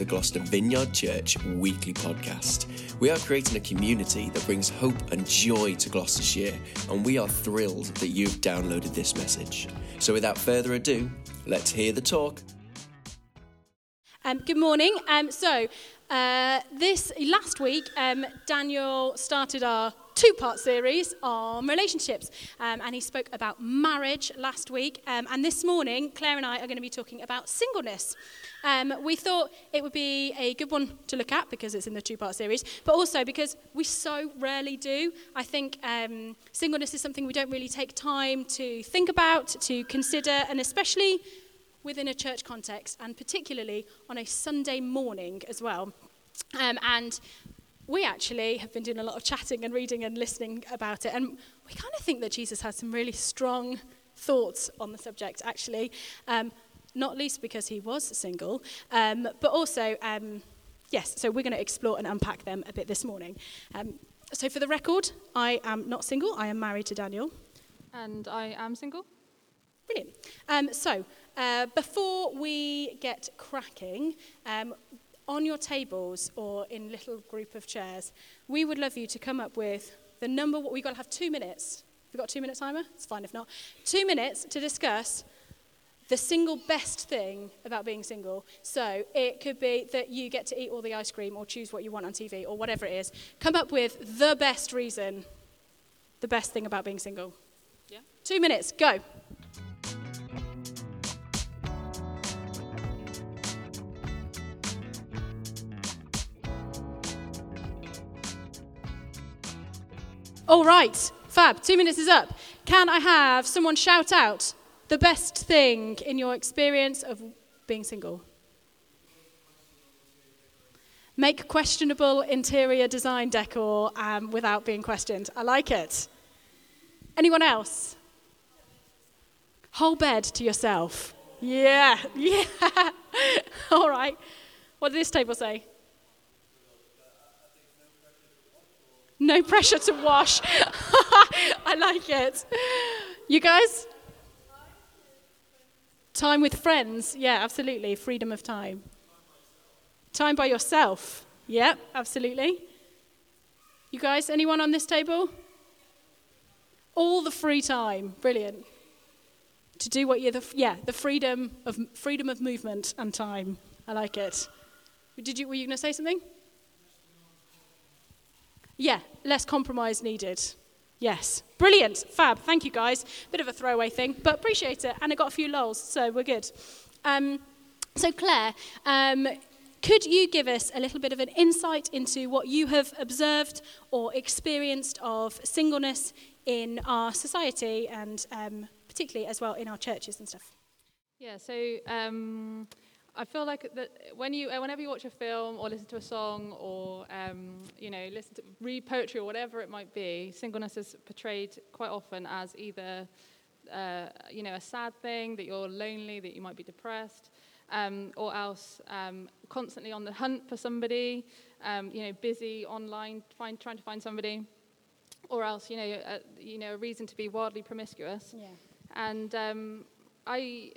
the Gloucester Vineyard Church weekly podcast. We are creating a community that brings hope and joy to Gloucestershire, and we are thrilled that you've downloaded this message. So, without further ado, let's hear the talk. Um, good morning. Um, so, uh, this last week, um, Daniel started our two part series on relationships. Um, and he spoke about marriage last week. Um, and this morning, Claire and I are going to be talking about singleness. Um, we thought it would be a good one to look at because it's in the two part series, but also because we so rarely do. I think um, singleness is something we don't really take time to think about, to consider, and especially within a church context, and particularly on a Sunday morning as well. Um, and we actually have been doing a lot of chatting and reading and listening about it. And we kind of think that Jesus has some really strong thoughts on the subject, actually. Um, not least because he was single, um, but also, um, yes, so we're going to explore and unpack them a bit this morning. Um, so, for the record, I am not single, I am married to Daniel. And I am single. Brilliant. Um, so, uh, before we get cracking, um, on your tables or in little group of chairs, we would love you to come up with the number, we've got to have two minutes. We've got two minute timer? It's fine if not. Two minutes to discuss the single best thing about being single. So it could be that you get to eat all the ice cream or choose what you want on TV or whatever it is. Come up with the best reason, the best thing about being single. Yeah. Two minutes, go. All right, fab. Two minutes is up. Can I have someone shout out the best thing in your experience of being single? Make questionable interior design decor um, without being questioned. I like it. Anyone else? Whole bed to yourself. Yeah, yeah. All right. What did this table say? No pressure to wash. I like it. You guys? Time with friends. Yeah, absolutely. Freedom of time. Time by yourself. Yeah, absolutely. You guys, anyone on this table? All the free time. Brilliant. To do what you're the yeah, the freedom of freedom of movement and time. I like it. Did you were you going to say something? Yeah, less compromise needed. Yes. Brilliant. Fab. Thank you, guys. Bit of a throwaway thing, but appreciate it. And I got a few lols, so we're good. Um, so, Claire, um, could you give us a little bit of an insight into what you have observed or experienced of singleness in our society and um, particularly as well in our churches and stuff? Yeah, so um, I feel like that when you, uh, whenever you watch a film or listen to a song or um, you know listen to read poetry or whatever it might be, singleness is portrayed quite often as either uh, you know a sad thing that you're lonely, that you might be depressed, um, or else um, constantly on the hunt for somebody, um, you know busy online find, trying to find somebody, or else you know a, you know a reason to be wildly promiscuous. Yeah. And um, I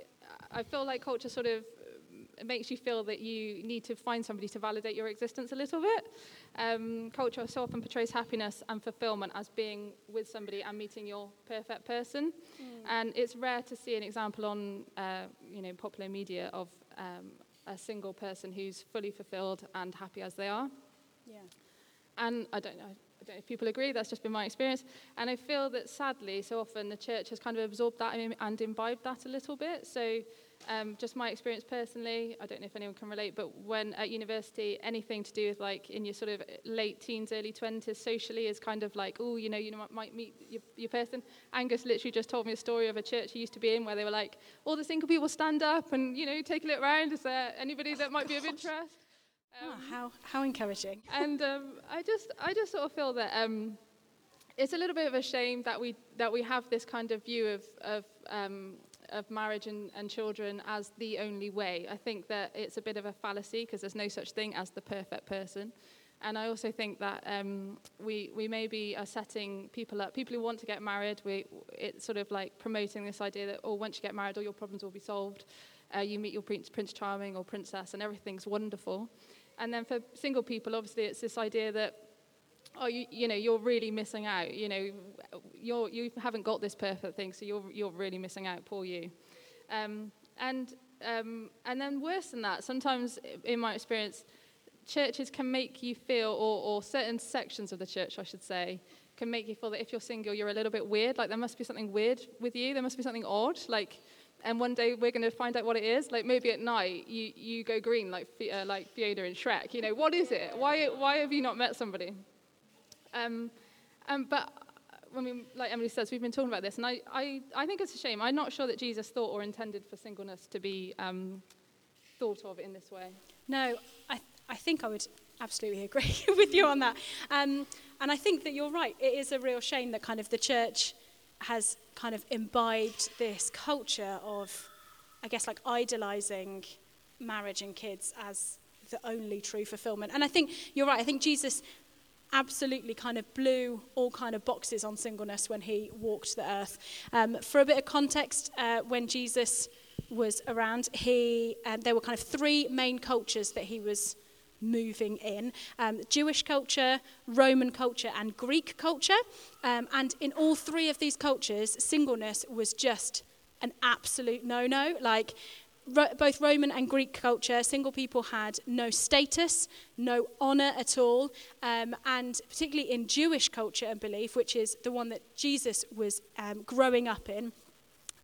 I feel like culture sort of it makes you feel that you need to find somebody to validate your existence a little bit. Um, culture so often portrays happiness and fulfillment as being with somebody and meeting your perfect person. Mm. And it's rare to see an example on, uh, you know, popular media of um, a single person who's fully fulfilled and happy as they are. Yeah. And I don't know. I don't know if people agree, that's just been my experience. And I feel that sadly, so often the church has kind of absorbed that and imbibed that a little bit. So um, just my experience personally, I don't know if anyone can relate, but when at university, anything to do with like in your sort of late teens, early 20s, socially is kind of like, oh, you know, you might meet your, your person. Angus literally just told me a story of a church he used to be in where they were like, all the single people stand up and, you know, take a look around. Is there anybody that might be of interest? Um, oh, how, how encouraging. and um, I, just, I just sort of feel that um, it's a little bit of a shame that we, that we have this kind of view of, of um, of marriage and, and children as the only way. I think that it's a bit of a fallacy because there's no such thing as the perfect person. And I also think that um, we, we maybe are setting people up, people who want to get married, we, it's sort of like promoting this idea that, oh, once you get married, all your problems will be solved. uh, you meet your prince, prince charming or princess, and everything's wonderful. And then for single people, obviously, it's this idea that oh, you, you know, you're really missing out. You know, you're, you haven't got this perfect thing, so you're, you're really missing out, poor you. Um, and, um, and then worse than that, sometimes in my experience, churches can make you feel, or, or certain sections of the church, I should say, can make you feel that if you're single, you're a little bit weird. Like there must be something weird with you. There must be something odd. Like, and one day we're going to find out what it is. Like maybe at night you, you go green like uh, like Fiona and Shrek. You know what is it? Why why have you not met somebody? Um, um, but mean, like Emily says, we've been talking about this, and I, I, I think it's a shame. I'm not sure that Jesus thought or intended for singleness to be um, thought of in this way. No, I, I think I would absolutely agree with you on that. Um, and I think that you're right. It is a real shame that kind of the church has kind of imbibed this culture of, I guess, like idolizing marriage and kids as the only true fulfillment. And I think you're right. I think Jesus absolutely kind of blew all kind of boxes on singleness when he walked the earth. Um, for a bit of context, uh, when Jesus was around, he um, there were kind of three main cultures that he was moving in um, Jewish culture, Roman culture, and Greek culture. Um, and in all three of these cultures, singleness was just an absolute no no. Like, both Roman and Greek culture, single people had no status, no honor at all. Um, and particularly in Jewish culture and belief, which is the one that Jesus was um, growing up in,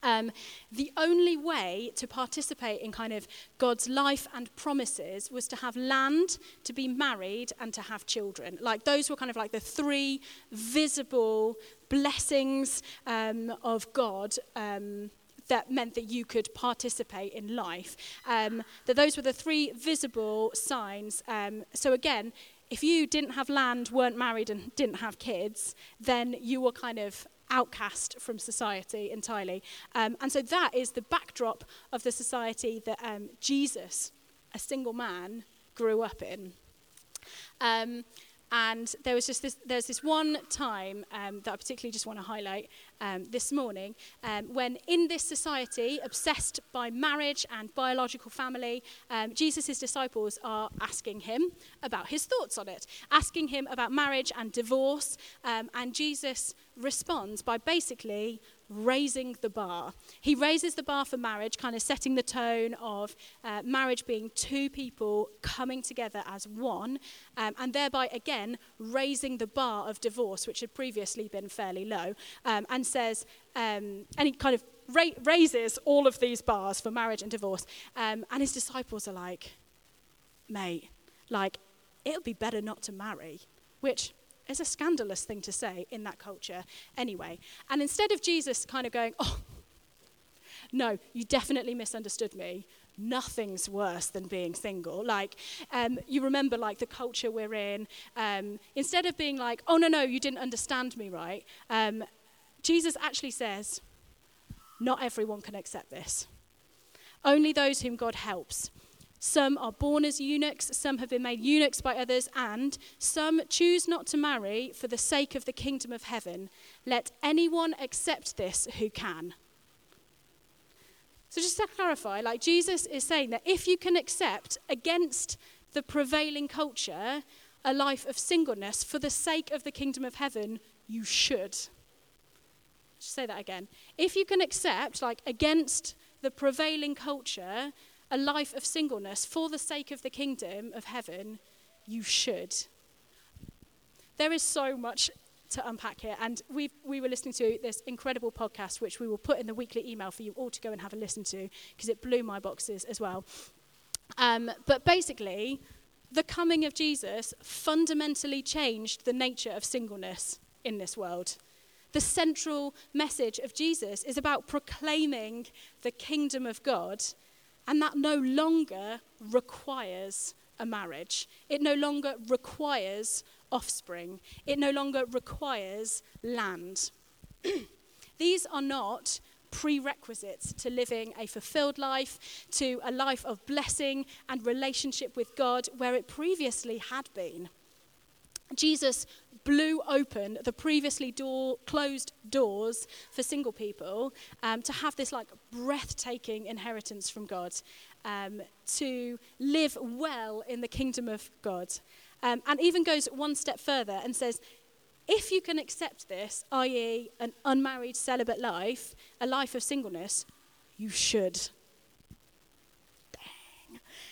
um, the only way to participate in kind of God's life and promises was to have land, to be married, and to have children. Like those were kind of like the three visible blessings um, of God. Um, that meant that you could participate in life. Um, that those were the three visible signs. Um, so again, if you didn't have land, weren't married, and didn't have kids, then you were kind of outcast from society entirely. Um, and so that is the backdrop of the society that um, Jesus, a single man, grew up in. Um, and there was just this, there's this one time um, that I particularly just want to highlight um, this morning um, when, in this society, obsessed by marriage and biological family, um, Jesus' disciples are asking him about his thoughts on it, asking him about marriage and divorce. Um, and Jesus responds by basically raising the bar. He raises the bar for marriage, kind of setting the tone of uh, marriage being two people coming together as one, um, and thereby again raising the bar of divorce, which had previously been fairly low, um, and says, um, and he kind of ra- raises all of these bars for marriage and divorce. Um, and his disciples are like, mate, like, it'll be better not to marry, which is a scandalous thing to say in that culture anyway. And instead of Jesus kind of going, oh, no, you definitely misunderstood me. Nothing's worse than being single. Like, um, you remember, like, the culture we're in. Um, instead of being like, oh, no, no, you didn't understand me right, um, Jesus actually says, not everyone can accept this. Only those whom God helps. Some are born as eunuchs, some have been made eunuchs by others, and some choose not to marry for the sake of the kingdom of heaven. Let anyone accept this who can. So, just to clarify, like Jesus is saying that if you can accept against the prevailing culture a life of singleness for the sake of the kingdom of heaven, you should. Say that again. If you can accept, like, against the prevailing culture, a life of singleness for the sake of the kingdom of heaven, you should. There is so much to unpack here, and we we were listening to this incredible podcast, which we will put in the weekly email for you all to go and have a listen to, because it blew my boxes as well. Um, but basically, the coming of Jesus fundamentally changed the nature of singleness in this world. The central message of Jesus is about proclaiming the kingdom of God and that no longer requires a marriage. It no longer requires offspring. It no longer requires land. These are not prerequisites to living a fulfilled life, to a life of blessing and relationship with God where it previously had been. Jesus blew open the previously door, closed doors for single people um, to have this like breathtaking inheritance from God, um, to live well in the kingdom of God. Um, and even goes one step further and says, if you can accept this, i.e., an unmarried celibate life, a life of singleness, you should.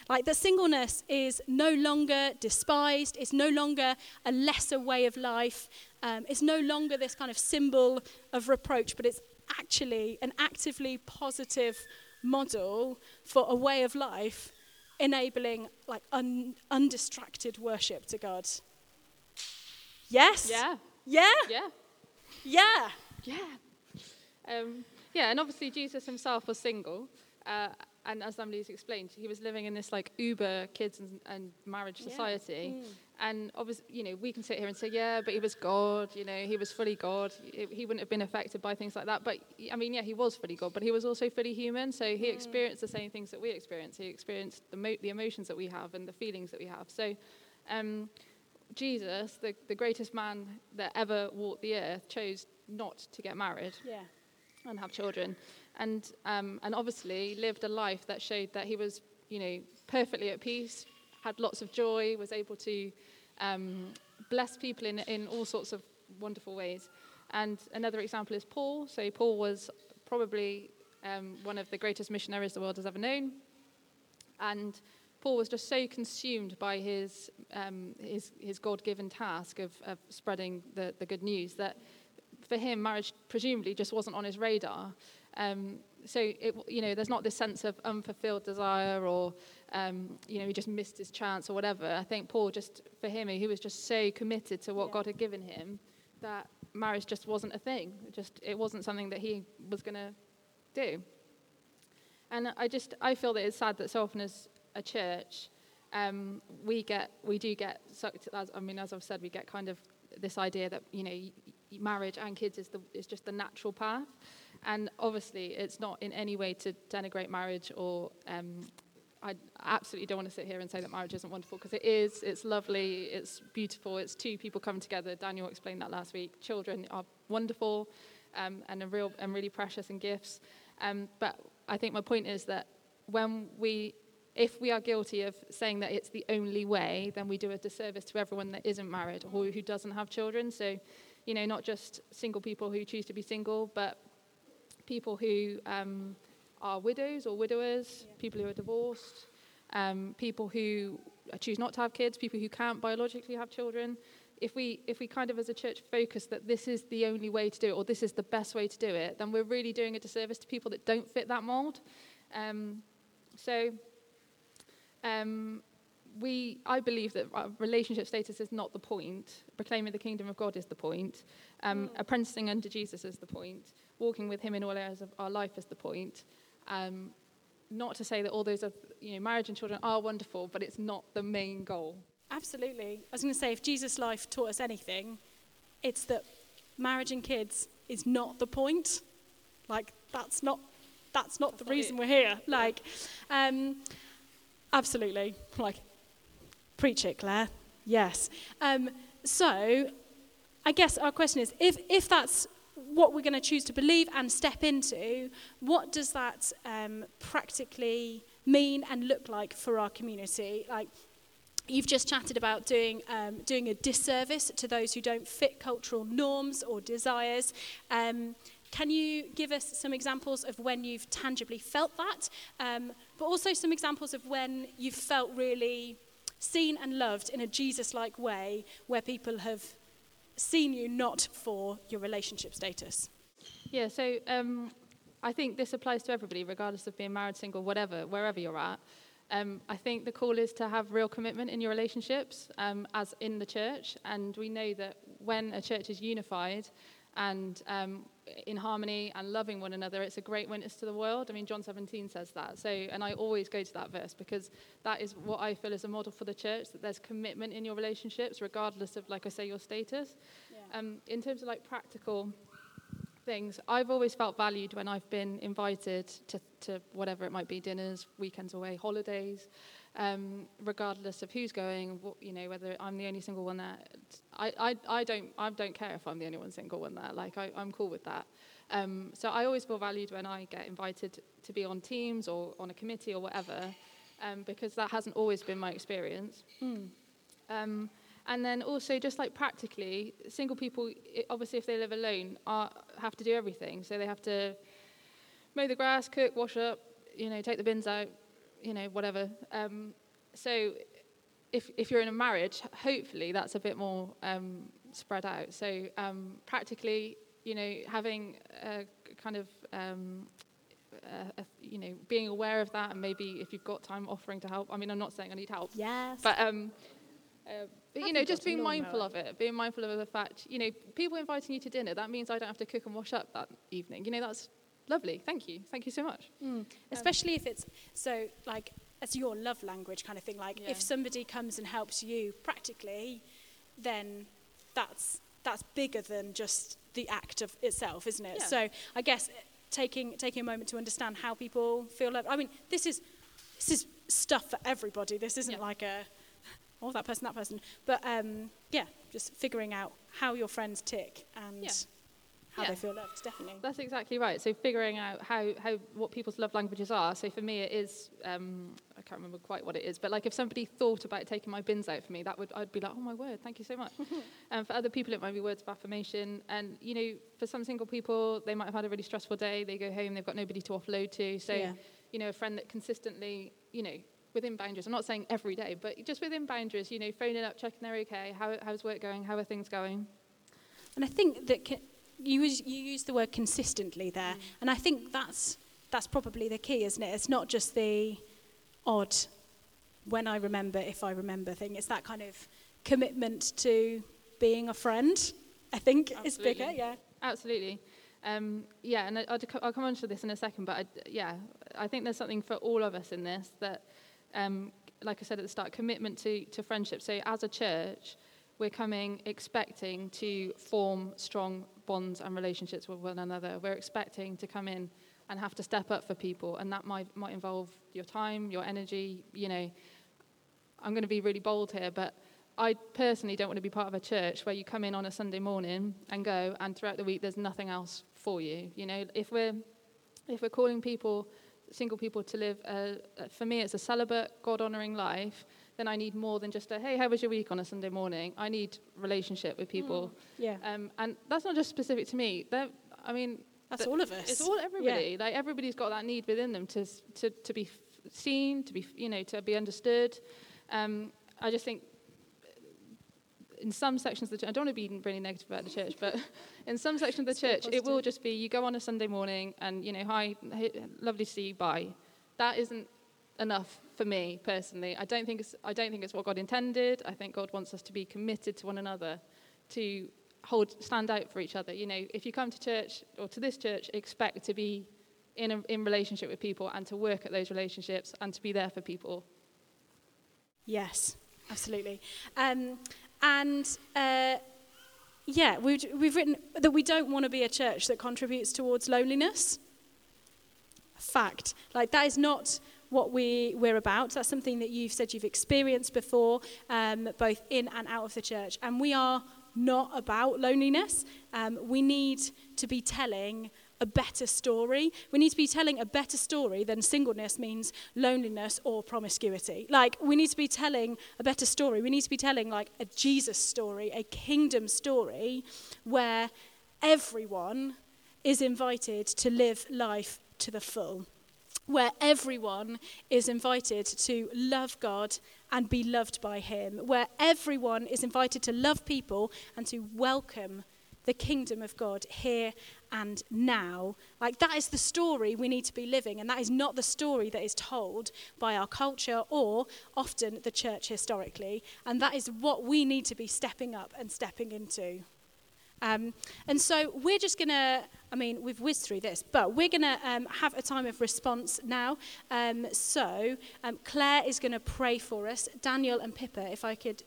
Like that singleness is no longer despised, it's no longer a lesser way of life, um, it's no longer this kind of symbol of reproach, but it's actually an actively positive model for a way of life enabling like un, undistracted worship to God. Yes? Yeah. Yeah? Yeah. Yeah. Yeah. Um, yeah, and obviously Jesus himself was single. Uh, and as Emily's explained, he was living in this like uber kids and, and marriage Yeah. society. Mm. And obviously, you know, we can sit here and say, yeah, but he was God, you know, he was fully God. He he wouldn't have been affected by things like that. But, I mean, yeah, he was fully God, but he was also fully human. So he experienced the same things that we experience. He experienced the, mo- the emotions that we have and the feelings that we have. So um, Jesus, the, the greatest man that ever walked the earth, chose not to get married Yeah. and have children, and um, and obviously lived a life that showed that he was, you know, perfectly at peace, had lots of joy, was able to um, bless people in in all sorts of wonderful ways. And another example is Paul. So Paul was probably um, one of the greatest missionaries the world has ever known, and Paul was just so consumed by his um, his, his God-given task of, of spreading the, the good news that for him, marriage presumably just wasn't on his radar. Um, so, it, you know, there's not this sense of unfulfilled desire or, um, you know, he just missed his chance or whatever. I think Paul just, for him, he was just so committed to what Yeah. God had given him that marriage just wasn't a thing. It just, it wasn't something that he was going to do. And I just, I feel that it's sad that so often as a church, um, we get, we do get sucked, as, I mean, as I've said, we get kind of this idea that, you know, marriage and kids is, the, is just the natural path. And obviously, it's not in any way to denigrate marriage or um, I absolutely don't want to sit here and say that marriage isn't wonderful because it is. It's lovely. It's beautiful. It's two people coming together. Daniel explained that last week. Children are wonderful um, and are real and really precious and gifts. Um, but I think my point is that when we, if we are guilty of saying that it's the only way, then we do a disservice to everyone that isn't married or who doesn't have children. So, you know, not just single people who choose to be single, but people who um, are widows or widowers, people who are divorced, um, people who choose not to have kids, people who can't biologically have children. If we, if we kind of as a church focus that this is the only way to do it or this is the best way to do it, then we're really doing a disservice to people that don't fit that mold. Um, so um, we, I believe that uh, relationship status is not the point. Proclaiming the kingdom of God is the point. Um, Apprenticing under Jesus is the point. Walking with Him in all areas of our life is the point. Um, not to say that all those, are, you know, marriage and children are wonderful, but it's not the main goal. Absolutely. I was going to say, if Jesus' life taught us anything, it's that marriage and kids is not the point. Like, that's not, that's not the not reason it. we're here. Like, um, absolutely. Like, preach it, Claire. Yes. Um, so, I guess our question is if, if that's what we're going to choose to believe and step into, what does that um, practically mean and look like for our community? Like, You've just chatted about doing, um, doing a disservice to those who don't fit cultural norms or desires. Um, can you give us some examples of when you've tangibly felt that, um, but also some examples of when you've felt really seen and loved in a Jesus like way where people have seen you not for your relationship status? Yeah, so um, I think this applies to everybody, regardless of being married, single, whatever, wherever you're at. Um, I think the call is to have real commitment in your relationships, um, as in the church. And we know that when a church is unified and um, in harmony and loving one another, it's a great witness to the world. I mean, John 17 says that. So, and I always go to that verse because that is what I feel is a model for the church that there's commitment in your relationships, regardless of, like I say, your status. Um, in terms of like practical things. I've always felt valued when I've been invited to, to whatever it might be dinners, weekends away, holidays, um, regardless of who's going, what, you know, whether I'm the only single one there. I, I, I, don't, I don't care if I'm the only one single one there. Like, I, I'm cool with that. Um, so I always feel valued when I get invited to be on teams or on a committee or whatever, um, because that hasn't always been my experience. Mm. Um, and then also, just like practically, single people, obviously, if they live alone, are, have to do everything. So they have to mow the grass, cook, wash up, you know, take the bins out, you know, whatever. Um, so if, if you're in a marriage, hopefully that's a bit more um, spread out. So um, practically, you know, having a kind of, um, a, a, you know, being aware of that and maybe if you've got time offering to help. I mean, I'm not saying I need help. Yes. But, um, uh, but you know, just being mindful of it, being mindful of the fact, you know, people inviting you to dinner, that means I don't have to cook and wash up that evening. You know, that's lovely. Thank you. Thank you so much. Mm. Um, Especially if it's so like it's your love language kind of thing. Like yeah. if somebody comes and helps you practically, then that's that's bigger than just the act of itself, isn't it? Yeah. So I guess taking taking a moment to understand how people feel. Loved. I mean, this is this is stuff for everybody. This isn't yeah. like a oh that person, that person. But um, yeah, just figuring out how your friends tick and. How yeah. they feel loved, definitely. That's exactly right. So figuring out how, how what people's love languages are. So for me, it is um, I can't remember quite what it is, but like if somebody thought about taking my bins out for me, that would I'd be like, oh my word, thank you so much. and for other people, it might be words of affirmation. And you know, for some single people, they might have had a really stressful day. They go home, they've got nobody to offload to. So yeah. you know, a friend that consistently, you know, within boundaries. I'm not saying every day, but just within boundaries. You know, phoning up, checking they're okay. How how's work going? How are things going? And I think that you use, you use the word consistently there, mm. and I think that's that's probably the key, isn't it? It's not just the odd when I remember, if I remember thing. It's that kind of commitment to being a friend. I think Absolutely. is bigger. Yeah. Absolutely. Um, yeah, and I, will come on to this in a second, but I, yeah, I think there's something for all of us in this that, um, like I said at the start, commitment to, to friendship. So as a church, we're coming expecting to form strong bonds and relationships with one another. We're expecting to come in and have to step up for people, and that might, might involve your time, your energy. You know, I'm going to be really bold here, but I personally don't want to be part of a church where you come in on a Sunday morning and go, and throughout the week there's nothing else for you. You know, if we're if we're calling people, single people, to live, a, for me, it's a celibate, God-honoring life then I need more than just a, hey, how was your week on a Sunday morning? I need relationship with people. Mm, yeah. Um, and that's not just specific to me. They're, I mean, that's all of us. It's all everybody. Yeah. Like everybody's got that need within them to, to, to be seen, to be, you know, to be understood. Um, I just think in some sections of the church, I don't want to be really negative about the church, but in some sections of the church, it will just be you go on a Sunday morning and, you know, hi, lovely to see you, bye. That isn't enough for me personally. I don't think it's, I don't think it's what God intended. I think God wants us to be committed to one another, to hold, stand out for each other. You know, if you come to church or to this church, expect to be in a, in relationship with people and to work at those relationships and to be there for people. Yes, absolutely. Um, and uh, yeah, we've, we've written that we don't want to be a church that contributes towards loneliness. Fact. Like, that is not what we, we're about. That's something that you've said you've experienced before, um, both in and out of the church. And we are not about loneliness. Um, we need to be telling a better story. We need to be telling a better story than singleness means loneliness or promiscuity. Like, we need to be telling a better story. We need to be telling, like, a Jesus story, a kingdom story where everyone is invited to live life to the full where everyone is invited to love God and be loved by Him, where everyone is invited to love people and to welcome the kingdom of God here and now. Like, that is the story we need to be living, and that is not the story that is told by our culture or often the church historically. And that is what we need to be stepping up and stepping into. Um, and so we're just going to, I mean, we've whizzed through this, but we're going to um, have a time of response now. Um, so um, Claire is going to pray for us. Daniel and Pippa, if I could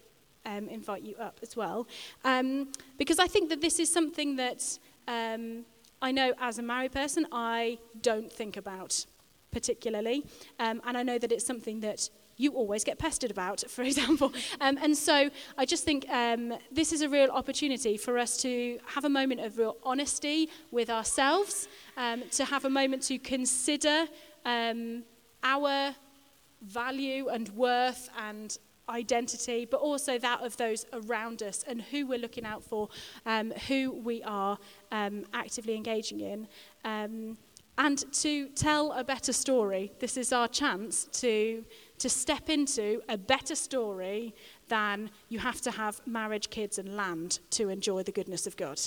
um, invite you up as well. Um, because I think that this is something that I know as a married person, I don't think about particularly. And I know that it's something that you always get pestered about, for example. Um, and so I just think um, this is a real opportunity for us to have a moment of real honesty with ourselves, um, to have a moment to consider um, our value and worth and identity, but also that of those around us and who we're looking out for, um, who we are um, actively engaging in. Um, and to tell a better story. This is our chance to, to step into a better story than you have to have marriage, kids, and land to enjoy the goodness of God.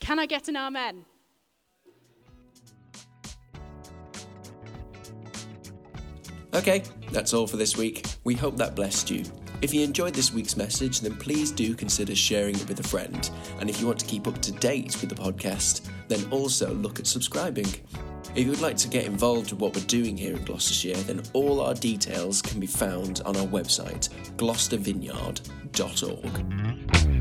Can I get an amen? Okay, that's all for this week. We hope that blessed you. If you enjoyed this week's message, then please do consider sharing it with a friend. And if you want to keep up to date with the podcast, then also look at subscribing. If you would like to get involved with what we're doing here in Gloucestershire, then all our details can be found on our website, gloucestervineyard.org.